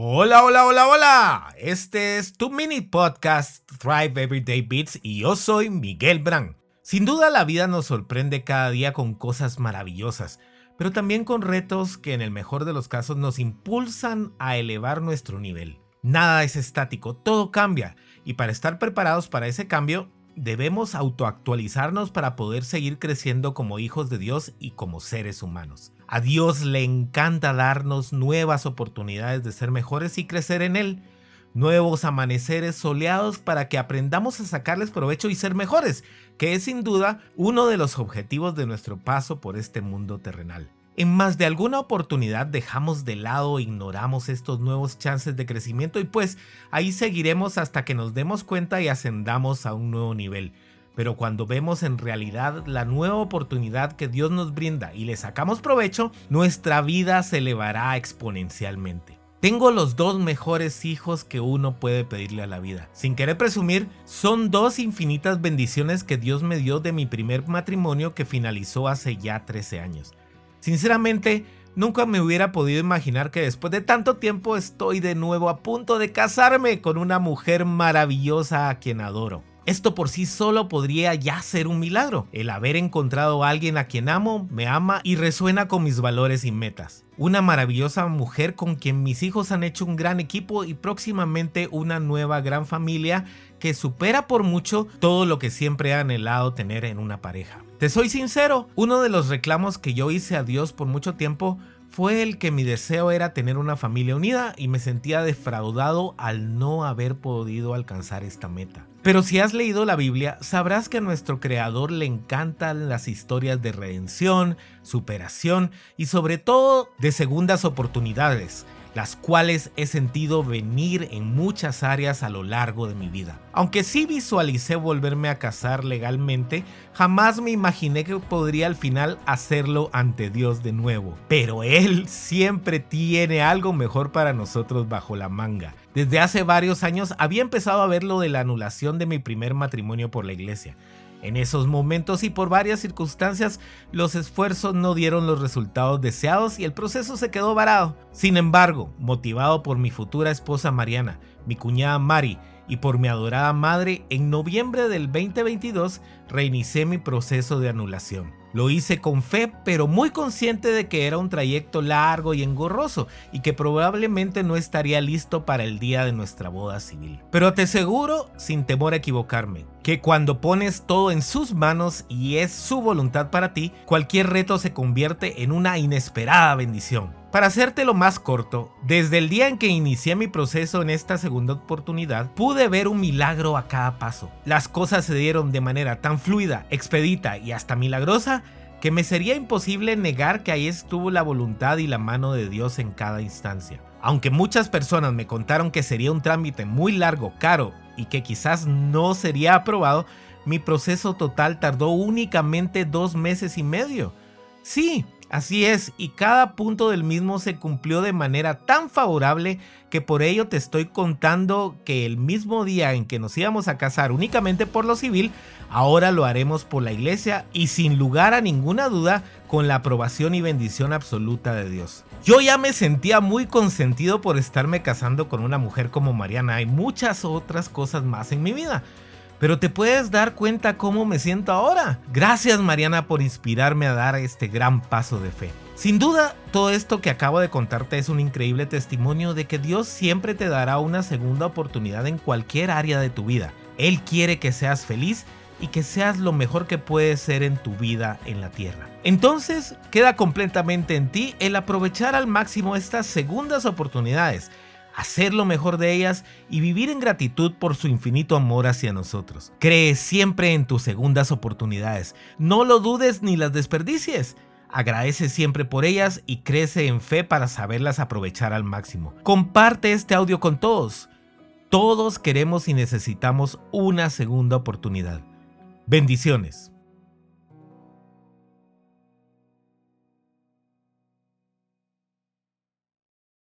Hola, hola, hola, hola. Este es tu mini podcast Thrive Everyday Beats y yo soy Miguel Brand. Sin duda la vida nos sorprende cada día con cosas maravillosas, pero también con retos que en el mejor de los casos nos impulsan a elevar nuestro nivel. Nada es estático, todo cambia y para estar preparados para ese cambio debemos autoactualizarnos para poder seguir creciendo como hijos de Dios y como seres humanos. A Dios le encanta darnos nuevas oportunidades de ser mejores y crecer en Él. Nuevos amaneceres soleados para que aprendamos a sacarles provecho y ser mejores, que es sin duda uno de los objetivos de nuestro paso por este mundo terrenal. En más de alguna oportunidad dejamos de lado e ignoramos estos nuevos chances de crecimiento y pues ahí seguiremos hasta que nos demos cuenta y ascendamos a un nuevo nivel. Pero cuando vemos en realidad la nueva oportunidad que Dios nos brinda y le sacamos provecho, nuestra vida se elevará exponencialmente. Tengo los dos mejores hijos que uno puede pedirle a la vida. Sin querer presumir, son dos infinitas bendiciones que Dios me dio de mi primer matrimonio que finalizó hace ya 13 años. Sinceramente, nunca me hubiera podido imaginar que después de tanto tiempo estoy de nuevo a punto de casarme con una mujer maravillosa a quien adoro. Esto por sí solo podría ya ser un milagro, el haber encontrado a alguien a quien amo, me ama y resuena con mis valores y metas. Una maravillosa mujer con quien mis hijos han hecho un gran equipo y próximamente una nueva gran familia que supera por mucho todo lo que siempre he anhelado tener en una pareja. Te soy sincero, uno de los reclamos que yo hice a Dios por mucho tiempo fue el que mi deseo era tener una familia unida y me sentía defraudado al no haber podido alcanzar esta meta. Pero si has leído la Biblia, sabrás que a nuestro Creador le encantan las historias de redención, superación y sobre todo de segundas oportunidades las cuales he sentido venir en muchas áreas a lo largo de mi vida. Aunque sí visualicé volverme a casar legalmente, jamás me imaginé que podría al final hacerlo ante Dios de nuevo. Pero Él siempre tiene algo mejor para nosotros bajo la manga. Desde hace varios años había empezado a ver lo de la anulación de mi primer matrimonio por la iglesia. En esos momentos y por varias circunstancias, los esfuerzos no dieron los resultados deseados y el proceso se quedó varado. Sin embargo, motivado por mi futura esposa Mariana, mi cuñada Mari y por mi adorada madre, en noviembre del 2022 reinicié mi proceso de anulación. Lo hice con fe, pero muy consciente de que era un trayecto largo y engorroso y que probablemente no estaría listo para el día de nuestra boda civil. Pero te aseguro, sin temor a equivocarme, que cuando pones todo en sus manos y es su voluntad para ti, cualquier reto se convierte en una inesperada bendición. Para hacértelo más corto, desde el día en que inicié mi proceso en esta segunda oportunidad, pude ver un milagro a cada paso. Las cosas se dieron de manera tan fluida, expedita y hasta milagrosa que me sería imposible negar que ahí estuvo la voluntad y la mano de Dios en cada instancia. Aunque muchas personas me contaron que sería un trámite muy largo, caro y que quizás no sería aprobado, mi proceso total tardó únicamente dos meses y medio. Sí, Así es, y cada punto del mismo se cumplió de manera tan favorable que por ello te estoy contando que el mismo día en que nos íbamos a casar únicamente por lo civil, ahora lo haremos por la iglesia y sin lugar a ninguna duda con la aprobación y bendición absoluta de Dios. Yo ya me sentía muy consentido por estarme casando con una mujer como Mariana y muchas otras cosas más en mi vida. Pero te puedes dar cuenta cómo me siento ahora. Gracias Mariana por inspirarme a dar este gran paso de fe. Sin duda, todo esto que acabo de contarte es un increíble testimonio de que Dios siempre te dará una segunda oportunidad en cualquier área de tu vida. Él quiere que seas feliz y que seas lo mejor que puedes ser en tu vida en la tierra. Entonces, queda completamente en ti el aprovechar al máximo estas segundas oportunidades hacer lo mejor de ellas y vivir en gratitud por su infinito amor hacia nosotros. Cree siempre en tus segundas oportunidades, no lo dudes ni las desperdicies. Agradece siempre por ellas y crece en fe para saberlas aprovechar al máximo. Comparte este audio con todos. Todos queremos y necesitamos una segunda oportunidad. Bendiciones.